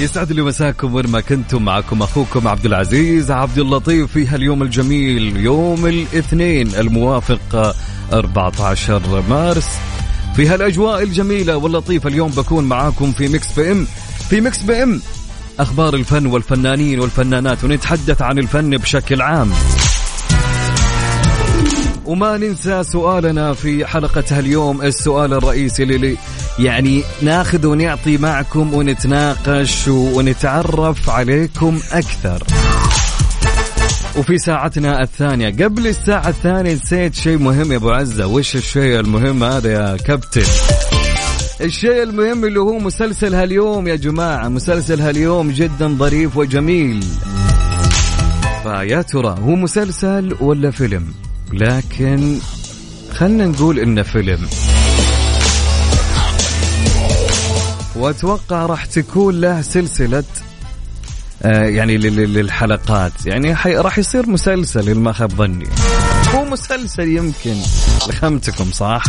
يسعد لي مساكم وين ما كنتم معكم أخوكم عبد العزيز عبد اللطيف في هاليوم الجميل يوم الاثنين الموافق 14 مارس. في هالأجواء الجميلة واللطيفة اليوم بكون معاكم في Mix PM. في Mix PM أخبار الفن والفنانين والفنانات ونتحدث عن الفن بشكل عام. وما ننسى سؤالنا في حلقة هاليوم السؤال الرئيسي يعني ناخذ ونعطي معكم ونتناقش ونتعرف عليكم أكثر. وفي ساعتنا الثانية قبل الساعة الثانية نسيت شيء مهم يا أبو عزة. وش الشيء المهم هذا يا كابتن؟ الشيء المهم اللي هو مسلسل هاليوم يا جماعة. مسلسل هاليوم جدا ظريف وجميل. فيا ترى هو مسلسل ولا فيلم؟ لكن خلنا نقول إنه فيلم. وأتوقع راح تكون له سلسلة آه يعني لل- لل- للحلقات. يعني راح يصير مسلسل إن ما خاب ظني. هو مسلسل يمكن. لخمتكم صح؟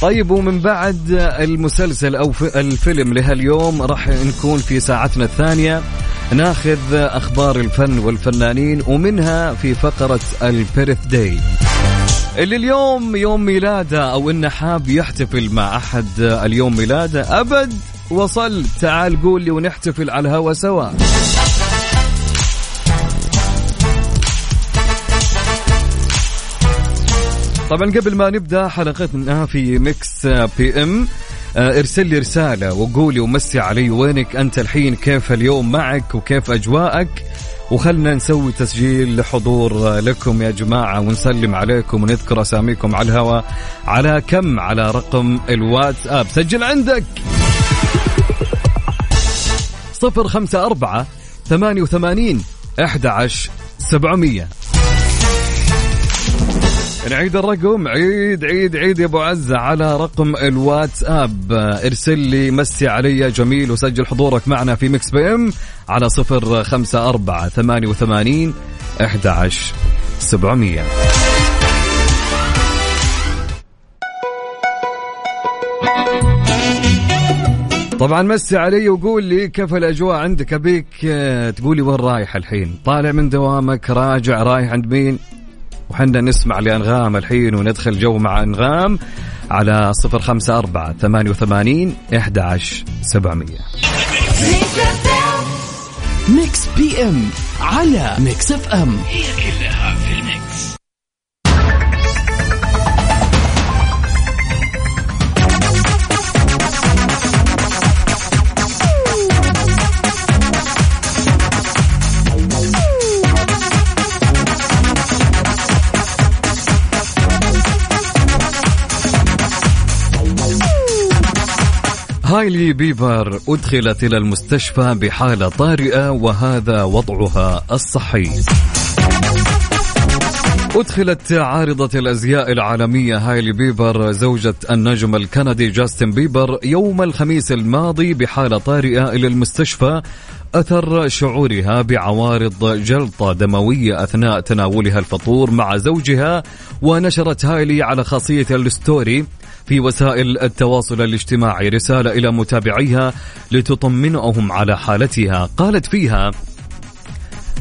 طيب ومن بعد المسلسل أو الفيلم لهاليوم راح نكون في ساعتنا الثانية. ناخذ أخبار الفن والفنانين ومنها في فقرة البيرث داي. اللي اليوم يوم ميلاده أو إنه حاب يحتفل مع أحد اليوم ميلاده أبد وصل تعال قول لي ونحتفل على الهوا سوا. طبعا قبل ما نبدأ حلقتنا في Mix PM. آه، ارسل لي رسالة وقولي ومسي علي وينك أنت الحين كيف اليوم معك وكيف أجواءك؟ وخلنا نسوي تسجيل لحضور لكم يا جماعة ونسلم عليكم ونذكر أساميكم على الهواء على كم؟ على رقم الواتساب. سجل عندك! صفر خمسة أربعة ثمانية وثمانين أحد عشر سبعمية. نعيد الرقم. عيد عيد عيد يا أبو عزة على رقم الواتساب. ارسل لي مسي علي جميل وسجل حضورك معنا في Mix PM على صفر خمسة أربعة ثمانية وثمانين أحد عشر سبعمية. طبعا مسي علي وقول لي كيف الأجواء عندك أبيك؟ تقولي وين رايح الحين؟ طالع من دوامك راجع رايح عند مين؟ وحنا نسمع لأنغام الحين وندخل جو مع أنغام على صفر خمسة أربعة ثمانية وثمانين إحدى عشر سبعمية. ميكس بي ام على ميكس اف ام هي كلها في الميكس هايلي بيبر أدخلت إلى المستشفى بحالة طارئة وهذا وضعها الصحي. أدخلت عارضة الأزياء العالمية هايلي بيبر زوجة النجم الكندي جاستن بيبر يوم الخميس الماضي بحالة طارئة إلى المستشفى إثر شعورها بعوارض جلطة دموية أثناء تناولها الفطور مع زوجها ونشرت هايلي على خاصية ال story في وسائل التواصل الاجتماعي رسالة إلى متابعيها لتطمنهم على حالتها. قالت فيها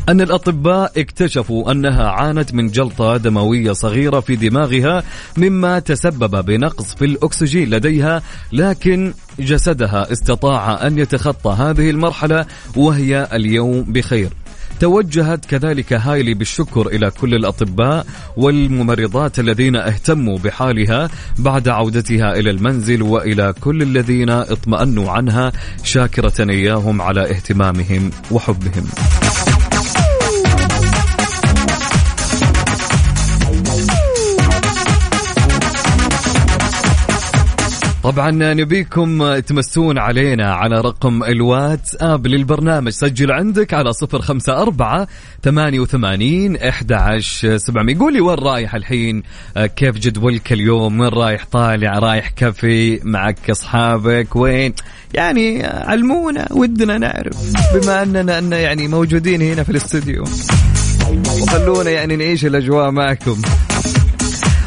أن الأطباء اكتشفوا أنها عانت من جلطة دموية صغيرة في دماغها مما تسبب بنقص في الأكسجين لديها لكن جسدها استطاع أن يتخطى هذه المرحلة وهي اليوم بخير. توجهت كذلك هايلي بالشكر إلى كل الأطباء والممرضات الذين اهتموا بحالها بعد عودتها إلى المنزل وإلى كل الذين اطمأنوا عنها شاكرة إياهم على اهتمامهم وحبهم. طبعا نبيكم تمسون علينا على رقم الواتس اب للبرنامج. سجل عندك على صفر خمسة أربعة ثمانية وثمانين أحد سبعمية. وين رايح الحين؟ آه، كيف جدولك اليوم؟ وين رايح طالع؟ رايح كافي معك أصحابك؟ وين؟ يعني علمونا ودنا نعرف. بما أننا أن يعني موجودين هنا في الاستوديو وخلونا يعني نعيش الأجواء معكم.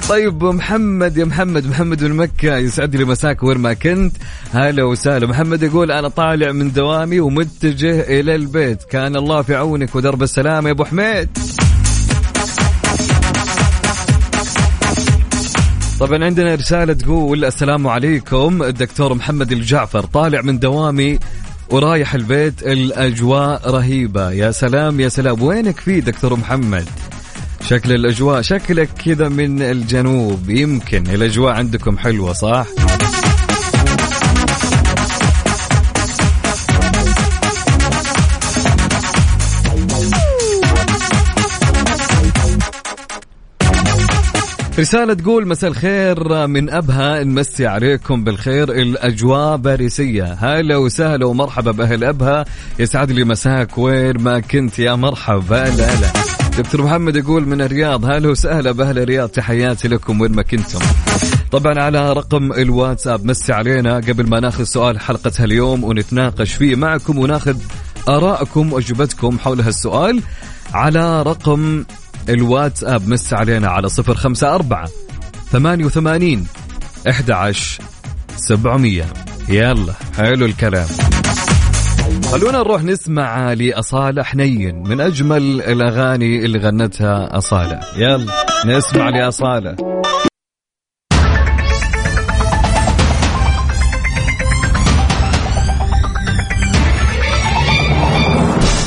طيب محمد يا محمد محمد من مكة يسعد لي مساك وين ما كنت. هلا وسهلا. محمد يقول أنا طالع من دوامي ومتجه إلى البيت. كان الله في عونك ودرب السلامة يا أبو حميد. طبعا عندنا رسالة تقول السلام عليكم. الدكتور محمد الجعفر طالع من دوامي ورايح البيت الأجواء رهيبة. يا سلام يا سلام. وينك في دكتور محمد؟ شكل الأجواء شكلك كذا من الجنوب. يمكن الأجواء عندكم حلوة صح؟ رسالة تقول مساء الخير من أبها نمسي عليكم بالخير. الأجواء باريسية هلا وسهلا ومرحبا بأهل أبها. يسعد لي مساك وين ما كنت يا مرحبا. هلا هلا دكتور محمد يقول من الرياض هلا وسهلا بأهل الرياض تحياتي لكم وين ما كنتم. طبعا على رقم الواتساب مسي علينا قبل ما ناخذ سؤال حلقة اليوم ونتناقش فيه معكم وناخذ آراءكم وأجوبتكم حول هالسؤال على رقم الواتساب مس علينا على صفر خمسة أربعة ثمانية وثمانين أحد عشر سبعمية. يلا حلو الكلام. خلونا نروح نسمع لأصالة حنين من أجمل الأغاني اللي غنتها أصالة. يلا نسمع لأصالة.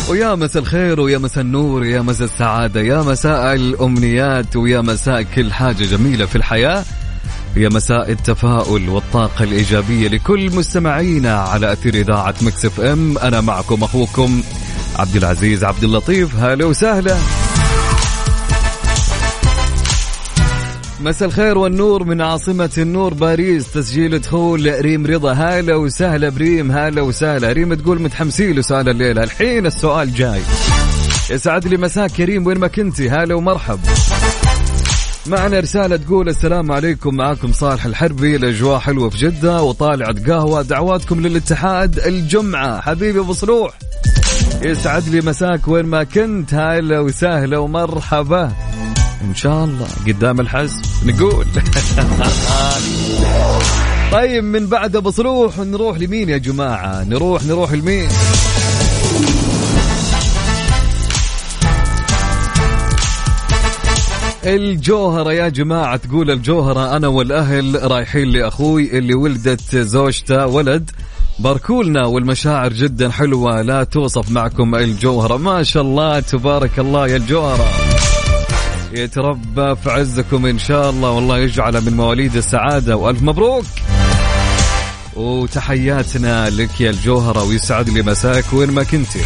ويا مساء الخير ويا مساء النور يا مساء السعادة يا مساء الأمنيات ويا مساء كل حاجة جميلة في الحياة. يا مساء التفاؤل والطاقة الإيجابية لكل مستمعينا على أثير إذاعة Mix FM. أنا معكم أخوكم عبد العزيز عبد اللطيف. هلا وسهلا. مساء الخير والنور من عاصمة النور باريس تسجيل دخول ريم رضا. هلا وسهلا بريم هلا وسهلا. ريم تقول متحمسين لسؤال الليلة. الحين السؤال جاي. يسعد لي مساك كريم وين ما كنتي؟ هلا ومرحب. معنا رسالة تقول السلام عليكم معاكم صالح الحربي الأجواء حلوة في جدة وطالعة قهوة. دعواتكم للاتحاد الجمعة. حبيبي أبو صلوح يسعد لي مساك وين ما كنت. هلا وسهلا ومرحبا. إن شاء الله قدام الحزب نقول. طيب من بعد أبو صلوح نروح لمين يا جماعة؟ نروح نروح لمين؟ الجوهرة يا جماعة تقول الجوهرة أنا والأهل رايحين لأخوي اللي ولدت زوجته ولد. باركولنا والمشاعر جدا حلوة لا توصف معكم الجوهرة. ما شاء الله تبارك الله يا الجوهرة. يتربى في عزكم إن شاء الله والله يجعل من مواليد السعادة. وألف مبروك. وتحياتنا لك يا الجوهرة ويسعد لي مساك وين ما كنتي.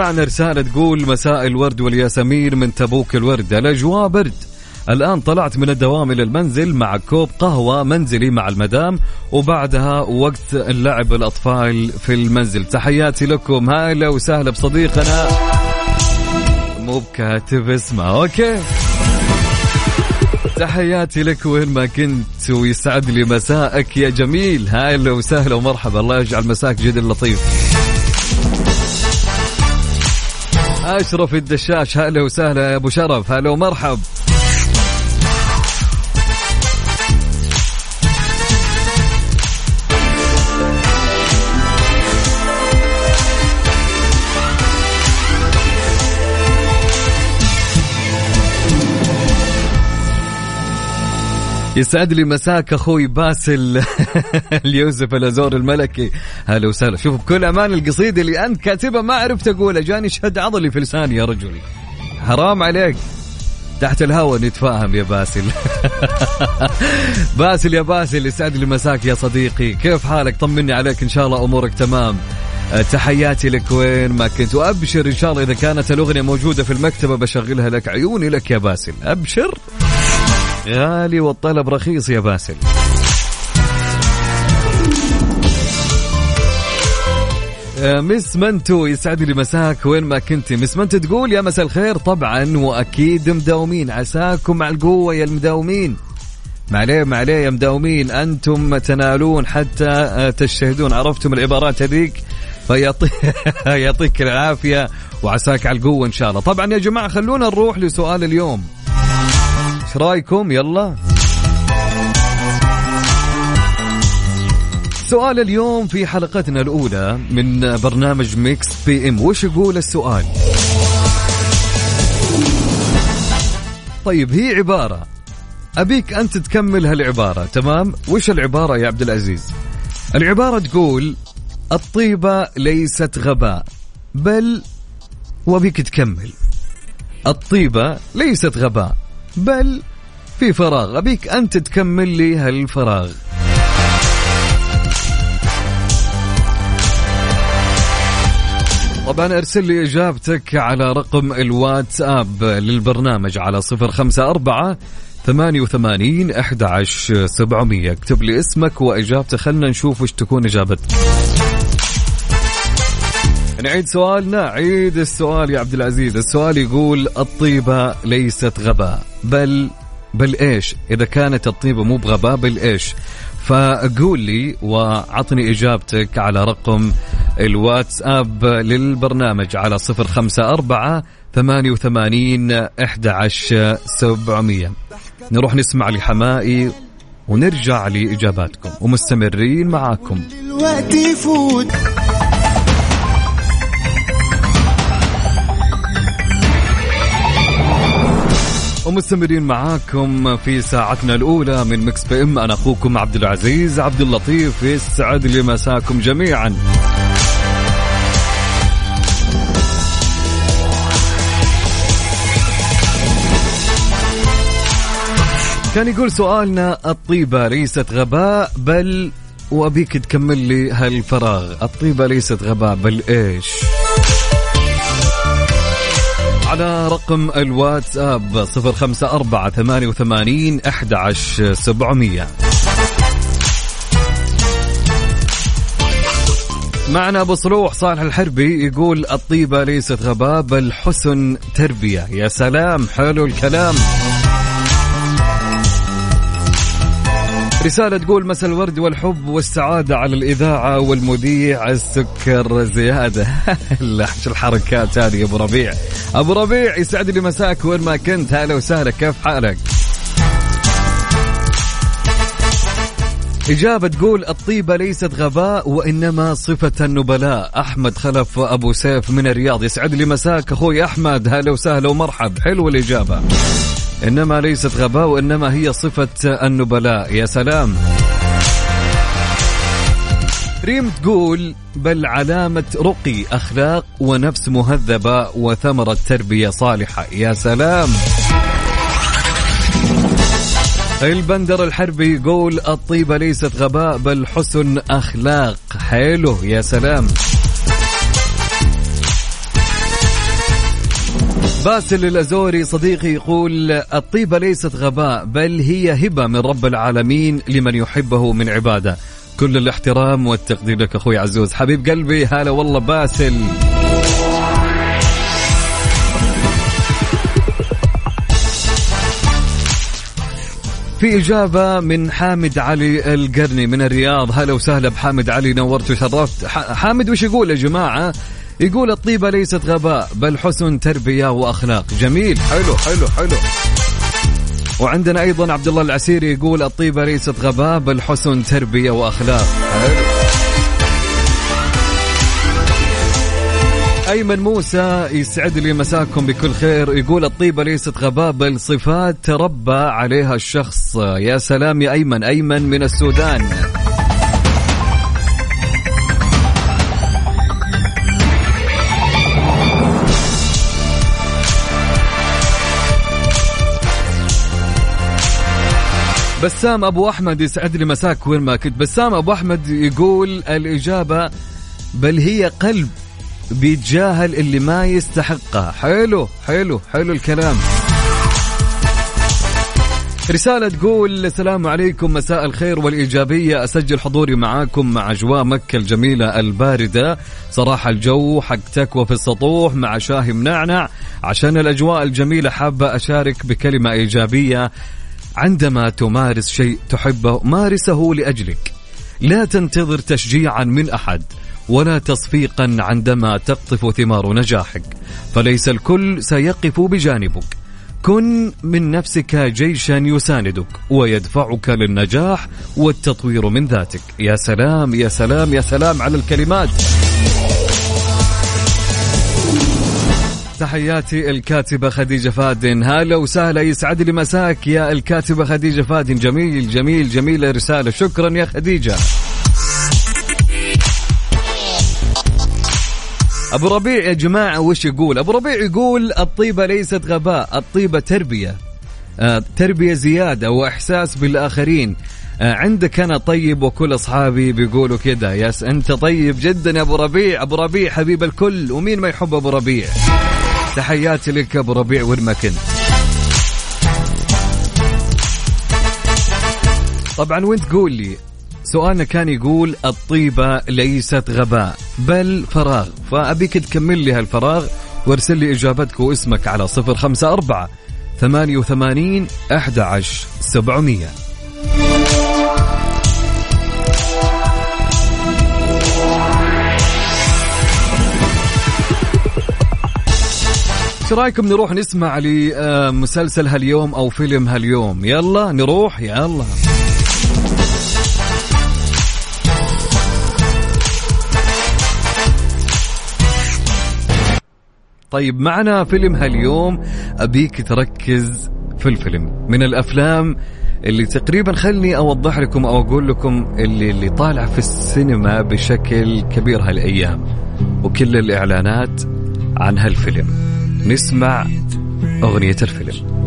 معنا رسالة تقول مساء الورد والياسمين من تبوك الورد. الأجواء برد. الآن طلعت من الدوام إلى المنزل مع كوب قهوة منزلي مع المدام وبعدها وقت اللعب الأطفال في المنزل. تحياتي لكم. هلا وسهلا بصديقنا. مو بكاتب اسمه. okay. تحياتي لك وين ما كنت ويسعد لي مساءك يا جميل. هلا وسهلا ومرحبا. الله يجعل مساك جدا لطيف. أشرف الدشاش هلا وسهلا يا أبو شرف هلا ومرحب. يسعد لي مساك أخوي باسل اليوسف الأزور الملكي. هلا وسهلا. شوف بكل أمان القصيدة اللي أنت كاتبها ما عرفت أقولها. جاني شد عضلي في لساني يا رجل. حرام عليك. تحت الهواء نتفاهم يا باسل. باسل يا باسل يسعد لي مساك يا صديقي. كيف حالك؟ طمني عليك إن شاء الله أمورك تمام. آه، تحياتي لك وين ما كنت. وأبشر إن شاء الله إذا كانت الأغنية موجودة في المكتبة بشغلها لك عيوني لك يا باسل. أبشر. غالي والطلب رخيص يا باسل. آه، مس منتو يسعد لي مساك وين ما كنتي. مس منتو تقول يا مساء الخير. طبعا وأكيد مداومين. عساكم مع القوة يا المداومين. معليه معليه يا مداومين. أنتم تنالون حتى آه، تشهدون. عرفتم العبارات هذيك؟ فيعطي يعطيك العافية وعساك على القوة إن شاء الله. طبعا يا جماعة خلونا نروح لسؤال اليوم. إيش رأيكم؟ يلا. سؤال اليوم في حلقتنا الأولى من برنامج Mix PM. وش يقول السؤال؟ طيب هي عبارة. أبيك أنت تكمل هالعبارة تمام؟ وش العبارة يا عبد العزيز؟ العبارة تقول الطيبة ليست غباء بل وبيك تكمل. الطيبة ليست غباء. بل في فراغ. أبيك أنت تكمل لي هالفراغ. طبعا أرسل لي إجابتك على رقم الواتساب للبرنامج على صفر خمسة أربعة ثمانية وثمانين أحد عشر سبعمية. اكتب لي اسمك وإجابتك. خلنا نشوف وش تكون إجابتك. نعيد سؤالنا. عيد السؤال يا عبد العزيز. السؤال يقول الطيبة ليست غباء بل بل إيش؟ إذا كانت الطيبة مو بغباء بل إيش؟ فقول لي وعطني إجابتك على رقم الواتساب للبرنامج على صفر خمسة أربعة ثمانية وثمانين أحد عشر سبعمية. نروح نسمع لحمائي ونرجع لإجاباتكم. ومستمرين معاكم. الوقت يفوت. ومستمرين معاكم في ساعتنا الأولى من Mix PM. أنا أخوكم عبد العزيز عبد اللطيف يسعد لي مساكم جميعا. كان يقول سؤالنا الطيبة ليست غباء بل وأبيك تكمل لي هالفراغ. الطيبة ليست غباء بل إيش؟ على رقم الواتساب صفر خمسة أربعة ثمانية وثمانين أحد عشر سبعمية. معنا أبو صلوح صالح الحربي يقول الطيبة ليست غباء بل حسن تربية. يا سلام حلو الكلام. رسالة تقول مساء الورد والحب والسعادة على الإذاعة والمذيع السكر زيادة. لا شو الحركات هذه يا أبو ربيع؟ أبو ربيع يسعد لي مساك وين ما كنت. هلا وسهلا كيف حالك؟ إجابة تقول الطيبة ليست غباء وإنما صفة النبلاء. أحمد خلف أبو سيف من الرياض يسعد لي مساك. أخوي أحمد هلا وسهلا ومرحب. حلو الإجابة. إنما ليست غباء وإنما هي صفة النبلاء. يا سلام. ريم تقول بل علامة رقي أخلاق ونفس مهذبة وثمرة تربية صالحة. يا سلام. البندر الحربي يقول الطيبة ليست غباء بل حسن أخلاق. حلو يا سلام. باسل الأزوري صديقي يقول الطيبة ليست غباء بل هي هبة من رب العالمين لمن يحبه من عباده. كل الاحترام والتقدير لك أخوي عزوز. حبيب قلبي هلا والله باسل. في إجابة من حامد علي القرني من الرياض. هلا وسهلا بحامد علي نورت وشرفت. حامد وش يقول يا جماعة؟ يقول الطيبة ليست غباء بل حسن تربية وأخلاق. جميل. حلو حلو حلو. وعندنا أيضا عبد الله العسيري يقول الطيبة ليست غباء بل حسن تربية وأخلاق. حلو. أيمن موسى يسعد لي مساكم بكل خير. يقول الطيبة ليست غباء بل صفات تربى عليها الشخص. يا سلام يا أيمن. أيمن من السودان. بسام أبو أحمد يسعد لي مساك وين ما كنت. بسام أبو أحمد يقول الإجابة بل هي قلب بيتجاهل اللي ما يستحقها. حلو حلو حلو الكلام. رسالة تقول السلام عليكم مساء الخير والإيجابية. أسجل حضوري معاكم مع أجواء مكة الجميلة الباردة. صراحة الجو حق تكوى في السطوح مع شاهي منعنع. عشان الأجواء الجميلة حابة أشارك بكلمة إيجابية عندما تمارس شيء تحبه مارسه لأجلك. لا تنتظر تشجيعا من أحد ولا تصفيقا عندما تقطف ثمار نجاحك. فليس الكل سيقف بجانبك. كن من نفسك جيشا يساندك ويدفعك للنجاح والتطوير من ذاتك. يا سلام يا سلام يا سلام على الكلمات. تحياتي الكاتبة خديجة فادن. هلا وسهلا. يسعد لي مساك يا الكاتبة خديجة فادن. جميل جميل جميلة رسالة. شكرا يا خديجة. أبو ربيع يا جماعة وش يقول؟ أبو ربيع يقول الطيبة ليست غباء الطيبة تربية. آه تربية زيادة وإحساس بالآخرين. آه عندك أنا طيب وكل أصحابي بيقولوا كذا ياس أنت طيب جدا يا أبو ربيع. أبو ربيع حبيب الكل. ومين ما يحب أبو ربيع؟ تحياتي لك أبو ربيع وين ما كنت. طبعا وانت قول لي سؤالنا كان يقول الطيبة ليست غباء بل فراغ. فأبيك تكمل لي هالفراغ وارسل لي إجابتك واسمك على صفر خمسة أربعة ثمانية وثمانين أحد عشر سبعمية. إيش رأيكم نروح نسمع لمسلسل هاليوم أو فيلم هاليوم؟ يلا نروح يلا. طيب معنا فيلم هاليوم. أبيك تركز في الفيلم. من الأفلام اللي تقريبا خلني أوضح لكم أو أقول لكم اللي, اللي طالع في السينما بشكل كبير هالأيام. وكل الإعلانات عن هالفيلم. نسمع أغنية الفيلم.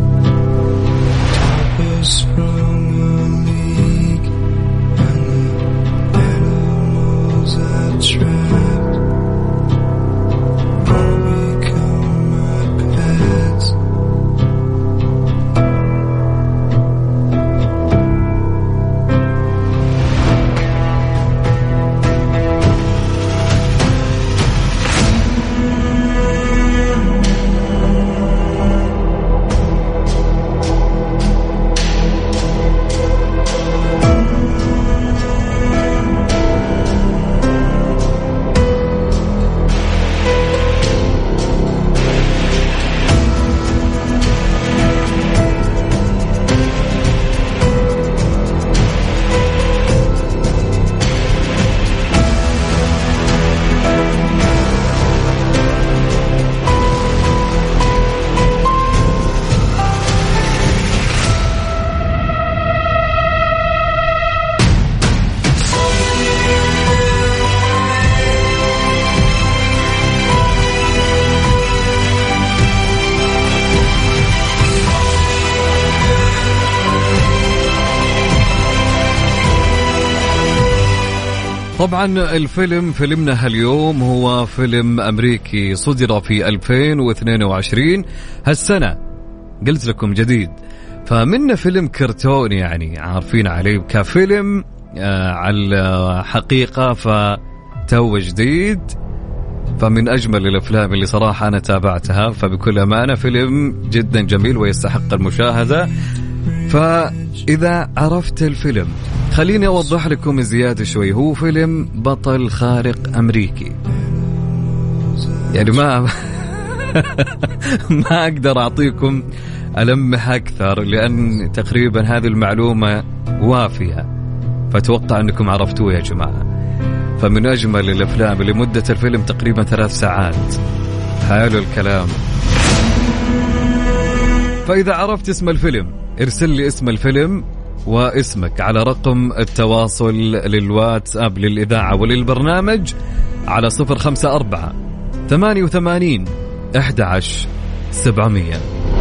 طبعا الفيلم فيلمنا هاليوم هو فيلم أمريكي صدر في 2022 هالسنة قلت لكم جديد. فمنه فيلم كرتون يعني عارفين عليه كفيلم آه على حقيقه فتو جديد. فمن أجمل الأفلام اللي صراحة أنا تابعتها. فبكل أمانة فيلم جدا جميل ويستحق المشاهدة. فإذا عرفت الفيلم خليني أوضح لكم زيادة شوي. هو فيلم بطل خارق أمريكي. يعني ما ما أقدر أعطيكم ألمح أكثر لأن تقريبا هذه المعلومة وافية. فأتوقع أنكم عرفتوه يا جماعة. فمن أجمل الأفلام اللي مدة الفيلم تقريبا ثلاث ساعات. حلو الكلام. فإذا عرفت اسم الفيلم ارسل لي اسم الفيلم واسمك على رقم التواصل للواتساب للإذاعة وللبرنامج على صفر خمسة أربعة ثمانية وثمانين أحد عشر سبعمية.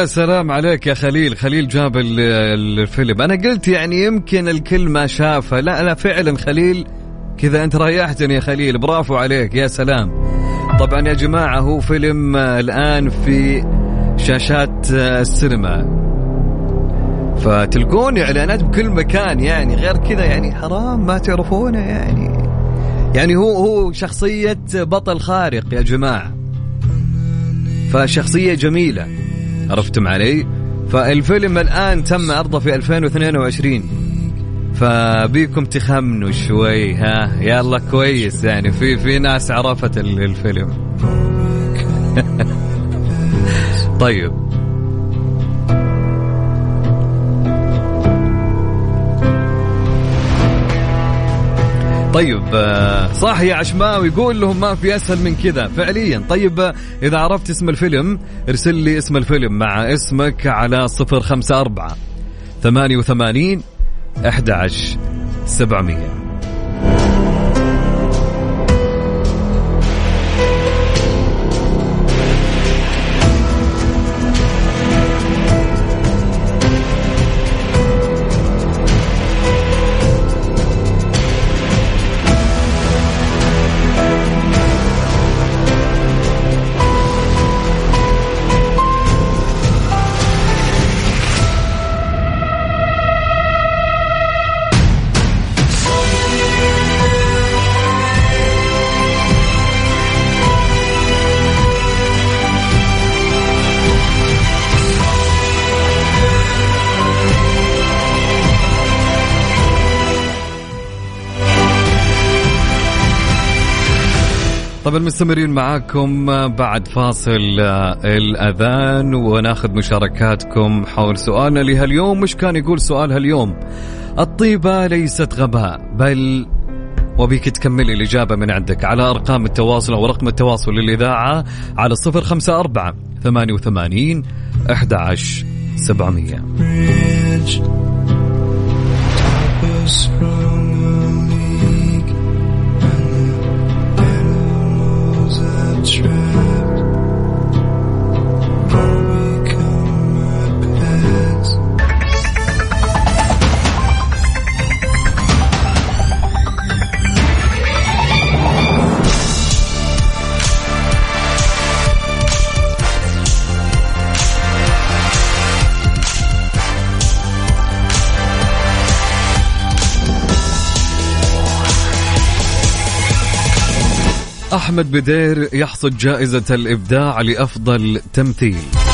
يا سلام عليك يا خليل. خليل جاب ال- الفيلم. أنا قلت يعني يمكن الكل ما شافه. لا لا فعلا خليل كذا أنت ريحتني يا خليل. برافو عليك يا سلام. طبعا يا جماعة هو فيلم الآن في شاشات السينما. فتلقون إعلانات بكل مكان يعني. غير كذا يعني حرام ما تعرفونه يعني. يعني هو هو شخصية بطل خارق يا جماعة. فشخصية جميلة. عرفتم علي؟ فالفيلم الآن تم عرضه في 2022 فبيكم تخمنوا شوي ها؟ يلا كويس يعني في في ناس عرفت ال- الفيلم. طيب. طيب آه، صح يا عشماوي يقول لهم ما في أسهل من كذا فعليا. طيب آه، إذا عرفت اسم الفيلم ارسل لي اسم الفيلم مع اسمك على 054 88 11 700 طبعا مستمرين معاكم بعد فاصل آه، الأذان وناخذ مشاركاتكم حول سؤالنا لهاليوم. مش كان يقول سؤال هاليوم؟ الطيبة ليست غباء بل وبيك تكملي الإجابة من عندك. على أرقام التواصل أو رقم التواصل للإذاعة على الصفر خمسة أربعة ثمانية وثمانين أحد عشر سبعمية أحمد بدير يحصد جائزة الإبداع لأفضل تمثيل.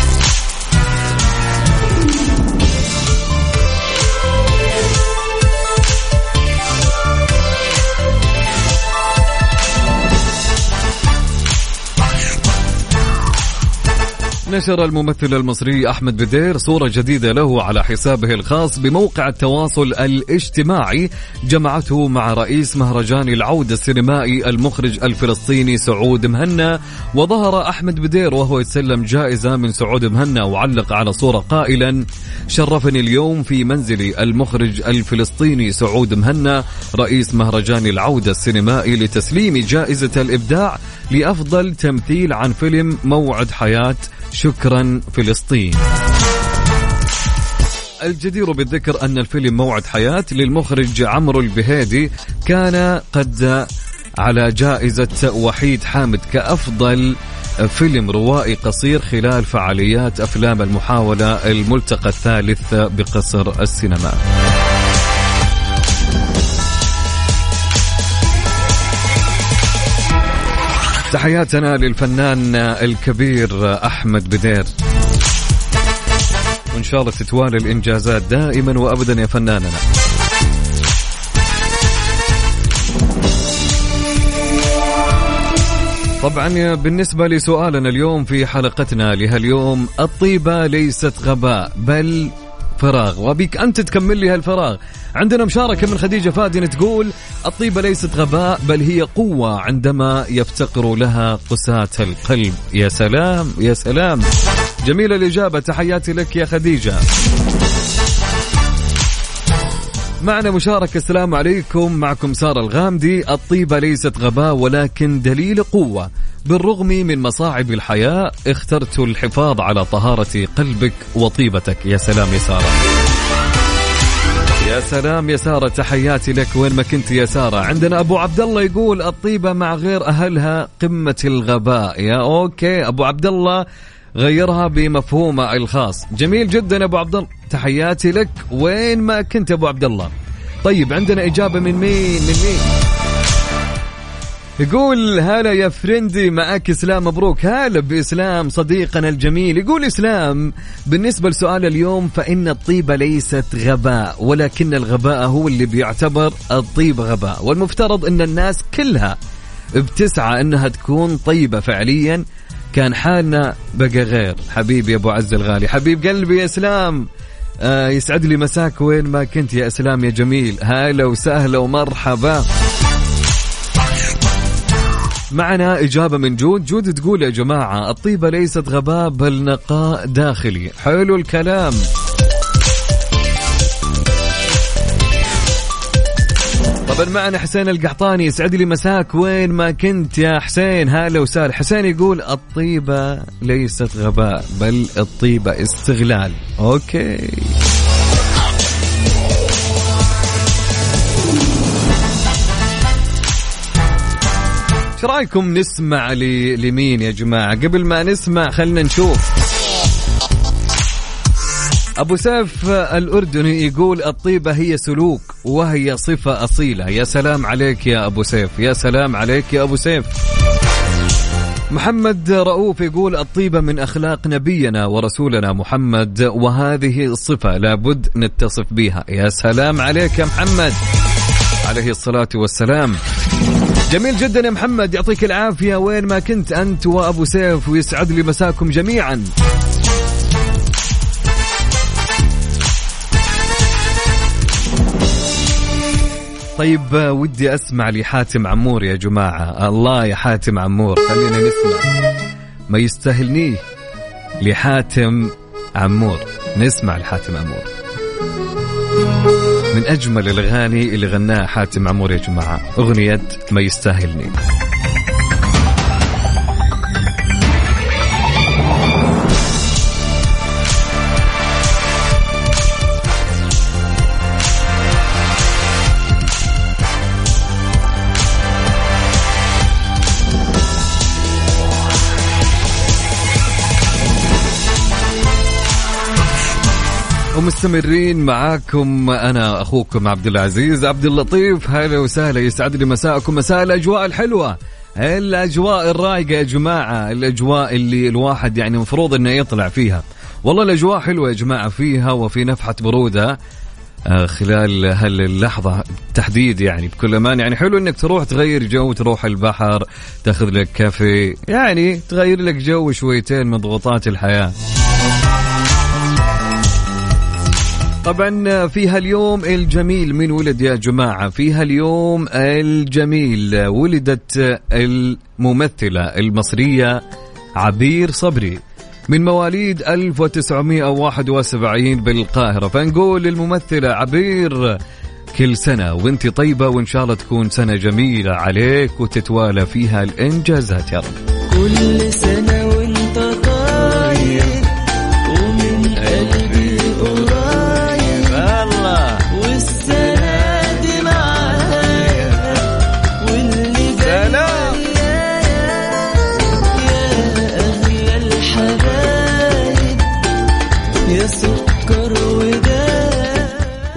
نشر الممثل المصري أحمد بدير صورة جديدة له على حسابه الخاص بموقع التواصل الاجتماعي جمعته مع رئيس مهرجان العودة السينمائي المخرج الفلسطيني سعود مهنا. وظهر أحمد بدير وهو يتسلم جائزة من سعود مهنا وعلق على صورة قائلا شرفني اليوم في منزلي المخرج الفلسطيني سعود مهنا رئيس مهرجان العودة السينمائي لتسليم جائزة الإبداع لأفضل تمثيل عن فيلم موعد حياة شكرا فلسطين. الجدير بالذكر أن الفيلم موعد حياة للمخرج عمرو البهيدي كان قد على جائزة وحيد حامد كأفضل فيلم روائي قصير خلال فعاليات أفلام المحاولة الملتقى الثالث بقصر السينما. تحياتنا للفنان الكبير أحمد بدير. وإن شاء الله تتوالى الإنجازات دائما وأبدا يا فناننا. طبعا بالنسبة لسؤالنا اليوم في حلقتنا لهاليوم الطيبة ليست غباء بل فراغ. وابيك أنت تكمل لي هالفراغ. عندنا مشاركة من خديجة فادن تقول الطيبة ليست غباء بل هي قوة عندما يفتقر لها قساة القلب. يا سلام يا سلام. جميلة الإجابة. تحياتي لك يا خديجة. معنا مشاركة. السلام عليكم. معكم سارة الغامدي. الطيبة ليست غباء ولكن دليل قوة. بالرغم من مصاعب الحياة اخترت الحفاظ على طهارة قلبك وطيبتك. يا سلام يا سارة. يا سلام يا سارة تحياتي لك. وين ما كنت يا سارة. عندنا أبو عبد الله يقول الطيبة مع غير أهلها قمة الغباء. يا أوكي أبو عبد الله غيرها بمفهومه الخاص. جميل جدا أبو عبد الله. تحياتي لك. وين ما كنت أبو عبد الله. طيب عندنا إجابة من مين؟ من مين؟ يقول هلا يا فريندي معك إسلام مبروك. هلا بإسلام صديقنا الجميل. يقول إسلام بالنسبة لسؤال اليوم فإن الطيبة ليست غباء ولكن الغباء هو اللي بيعتبر الطيب غباء. والمفترض إن الناس كلها بتسعى إنها تكون طيبة فعليا. كان حالنا بقى غير. حبيبي أبو عز الغالي. حبيب قلبي يا إسلام آه يسعد لي مساك. وين ما كنت يا إسلام يا جميل. هلا وسهلا ومرحبا. معنا إجابة من جود. جود تقول يا جماعة الطيبة ليست غباء بل نقاء داخلي. حلو الكلام. طبعا معنا حسين القحطاني يسعد لي مساك. وين ما كنت يا حسين؟ هلا وسهلا. حسين يقول الطيبة ليست غباء بل الطيبة استغلال. أوكي. إيش رأيكم نسمع لمين يا جماعة؟ قبل ما نسمع خلنا نشوف. أبو سيف الأردني يقول الطيبة هي سلوك وهي صفة أصيلة. يا سلام عليك يا أبو سيف يا سلام عليك يا أبو سيف. محمد رؤوف يقول الطيبة من أخلاق نبينا ورسولنا محمد وهذه الصفة لابد نتصف بها. يا سلام عليك يا محمد. عليه الصلاة والسلام. جميل جدا يا محمد يعطيك العافية. وين ما كنت أنت وأبو سيف ويسعد لي مساكم جميعا. طيب ودي أسمع لحاتم عمور يا جماعة. الله يا حاتم عمور خلينا نسمع. ما يستاهلنيه لحاتم عمور. نسمع لحاتم عمور. من أجمل الأغاني اللي غناها حاتم عمور يا جماعة. أغنية ما يستاهلني. ومستمرين معاكم أنا أخوكم عبد العزيز عبد اللطيف. هلا وسهلا يسعد لي مساءكم مساء الأجواء الحلوة. الأجواء الرايقة يا جماعة الأجواء اللي الواحد يعني المفروض إنه يطلع فيها. والله الأجواء حلوة يا جماعة فيها وفي نفحة برودة آه، خلال هاللحظة تحديد يعني. بكل أمان يعني حلو إنك تروح تغير جو تروح البحر تاخذ لك كافي يعني تغير لك جو شويتين من ضغوطات الحياة. طبعا في هاليوم الجميل من ولد يا جماعة؟ في هاليوم الجميل ولدت الممثلة المصرية عبير صبري من مواليد 1971 بالقاهرة. فنقول للممثلة عبير كل سنة وانت طيبة وإن شاء الله تكون سنة جميلة عليك وتتوالى فيها الإنجازات. يا رب. كل سنة وانت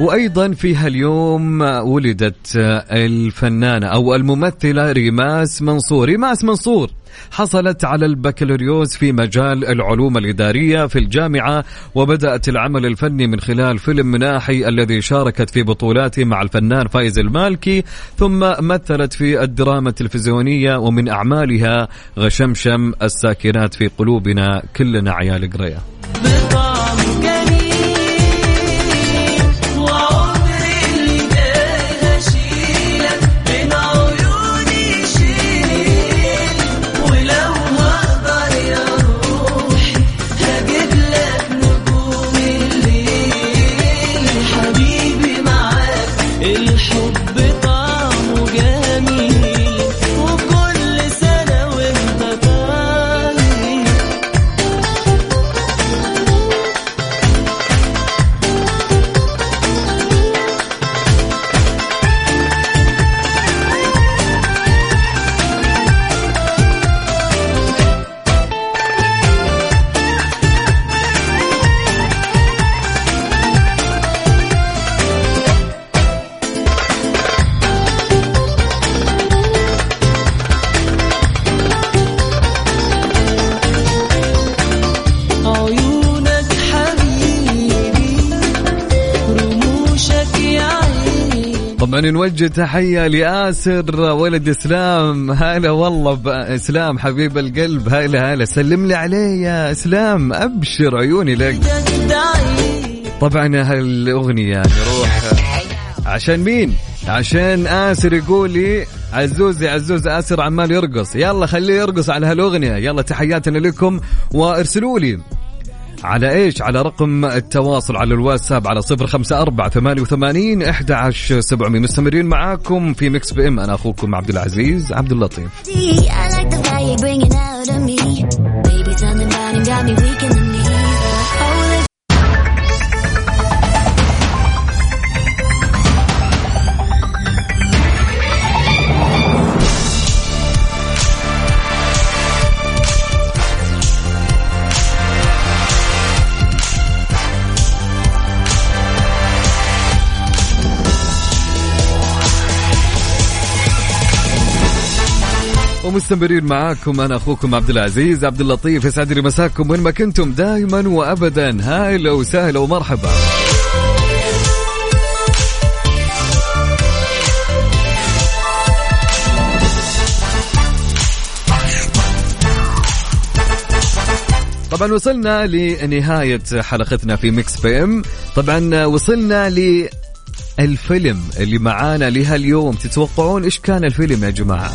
وأيضا في هاليوم ولدت الفنانة أو الممثلة ريماس منصور. ريماس منصور حصلت على البكالوريوس في مجال العلوم الإدارية في الجامعة وبدأت العمل الفني من خلال فيلم مناحي الذي شاركت في بطولاته مع الفنان فايز المالكي ثم مثلت في الدراما التلفزيونية ومن أعمالها غشمشم الساكنات في قلوبنا كلنا عيال قرية طبعا نوجه تحية لآسر ولد إسلام. هلا والله بإسلام حبيب القلب. هلا هلا. سلم لي عليه يا إسلام. أبشر عيوني لك. طبعا هالأغنية نروح عشان مين؟ عشان آسر يقول لي عزوز يا عزوز آسر عمال يرقص. يلا خليه يرقص على هالأغنية. يلا تحياتنا لكم وارسلوا لي. على إيش؟ على رقم التواصل على الواتساب على صفر خمسة أربعة ثمانية وثمانين أحد عشر سبعمية. مستمرين معاكم في Mix PM أنا أخوكم عبد العزيز عبد اللطيف. ومستمرين معاكم أنا أخوكم عبد العزيز عبد اللطيف يسعد لي مساكم وين ما كنتم دائما وابدا. هلا وسهلا ومرحبا. طبعا وصلنا لنهاية حلقتنا في Mix PM. طبعا وصلنا للفيلم اللي معانا لهاليوم. تتوقعون إيش كان الفيلم يا جماعة؟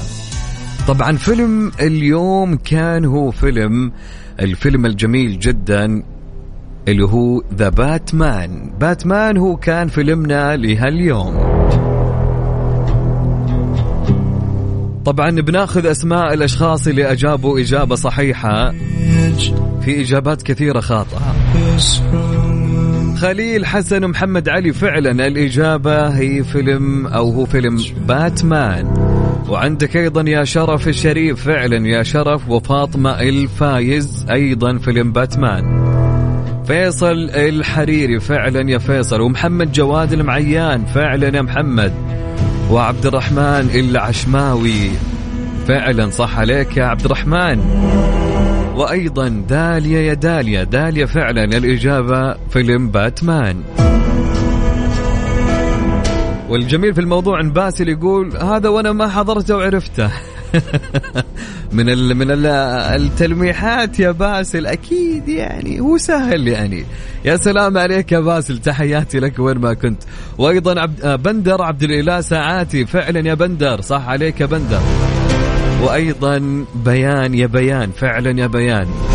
طبعا فيلم اليوم كان هو فيلم الفيلم الجميل جدا اللي هو ذا باتمان باتمان هو كان فيلمنا لهاليوم. طبعا بناخذ أسماء الأشخاص اللي أجابوا إجابة صحيحة. في إجابات كثيرة خاطئة. خليل حسن ومحمد علي فعلا الإجابة هي فيلم أو هو فيلم باتمان وعندك أيضا يا شرف الشريف فعلا يا شرف. وفاطمة الفايز أيضا فيلم باتمان فيصل الحريري فعلا يا فيصل. ومحمد جواد المعيان فعلا يا محمد. وعبد الرحمن العشماوي فعلا صح عليك يا عبد الرحمن. وأيضا داليا يا داليا. داليا فعلا الإجابة فيلم باتمان والجميل في الموضوع إن باسل يقول هذا وأنا ما حضرته وعرفته. من ال من ال التلميحات يا باسل أكيد يعني هو سهل يعني. يا سلام عليك يا باسل تحياتي لك وين ما كنت. وأيضا عبد بندر عبد الإله ساعاتي. فعلا يا بندر صح عليك يا بندر. وأيضا بيان يا بيان فعلا يا بيان.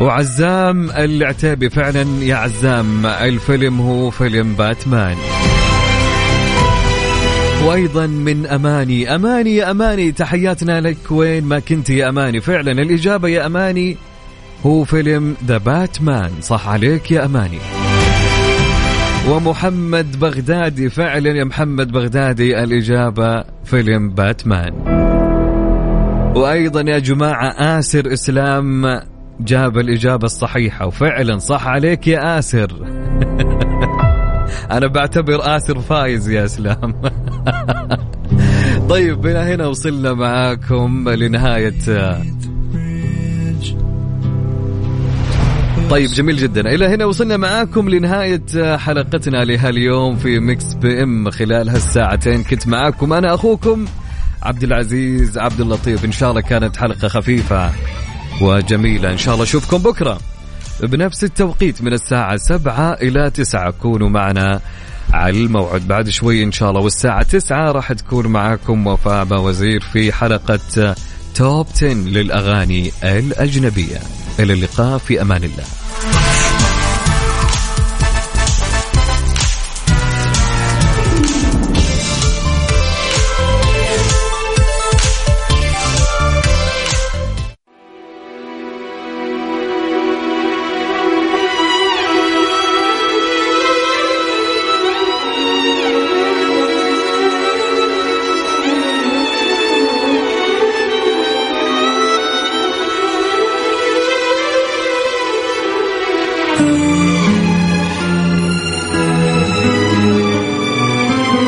وعزام العتيبي. فعلا يا عزام الفيلم هو فيلم باتمان. وأيضا من أماني أماني يا أماني تحياتنا لك. وين ما كنت يا أماني فعلا الإجابة يا أماني هو فيلم ذا باتمان صح عليك يا أماني. ومحمد بغدادي فعلا يا محمد بغدادي الإجابة فيلم باتمان. وأيضا يا جماعة آسر إسلام جاب الإجابة الصحيحة وفعلا صح عليك يا آسر. أنا بعتبر آسر فايز يا إسلام. طيب إلى هنا وصلنا معاكم لنهاية. طيب جميل جدا. إلى هنا وصلنا معاكم لنهاية حلقتنا لهاليوم في Mix PM. خلال هالساعتين كنت معاكم أنا أخوكم عبد العزيز عبد اللطيف. إن شاء الله كانت حلقة خفيفة. وجميلة. إن شاء الله أشوفكم بكرة بنفس التوقيت من الساعة سبعة إلى تسعة. كونوا معنا على الموعد. بعد شوي إن شاء الله. والساعة تسعة راح تكون معكم وفاء وزير في حلقة توب 10 للأغاني الأجنبية. إلى اللقاء في أمان الله.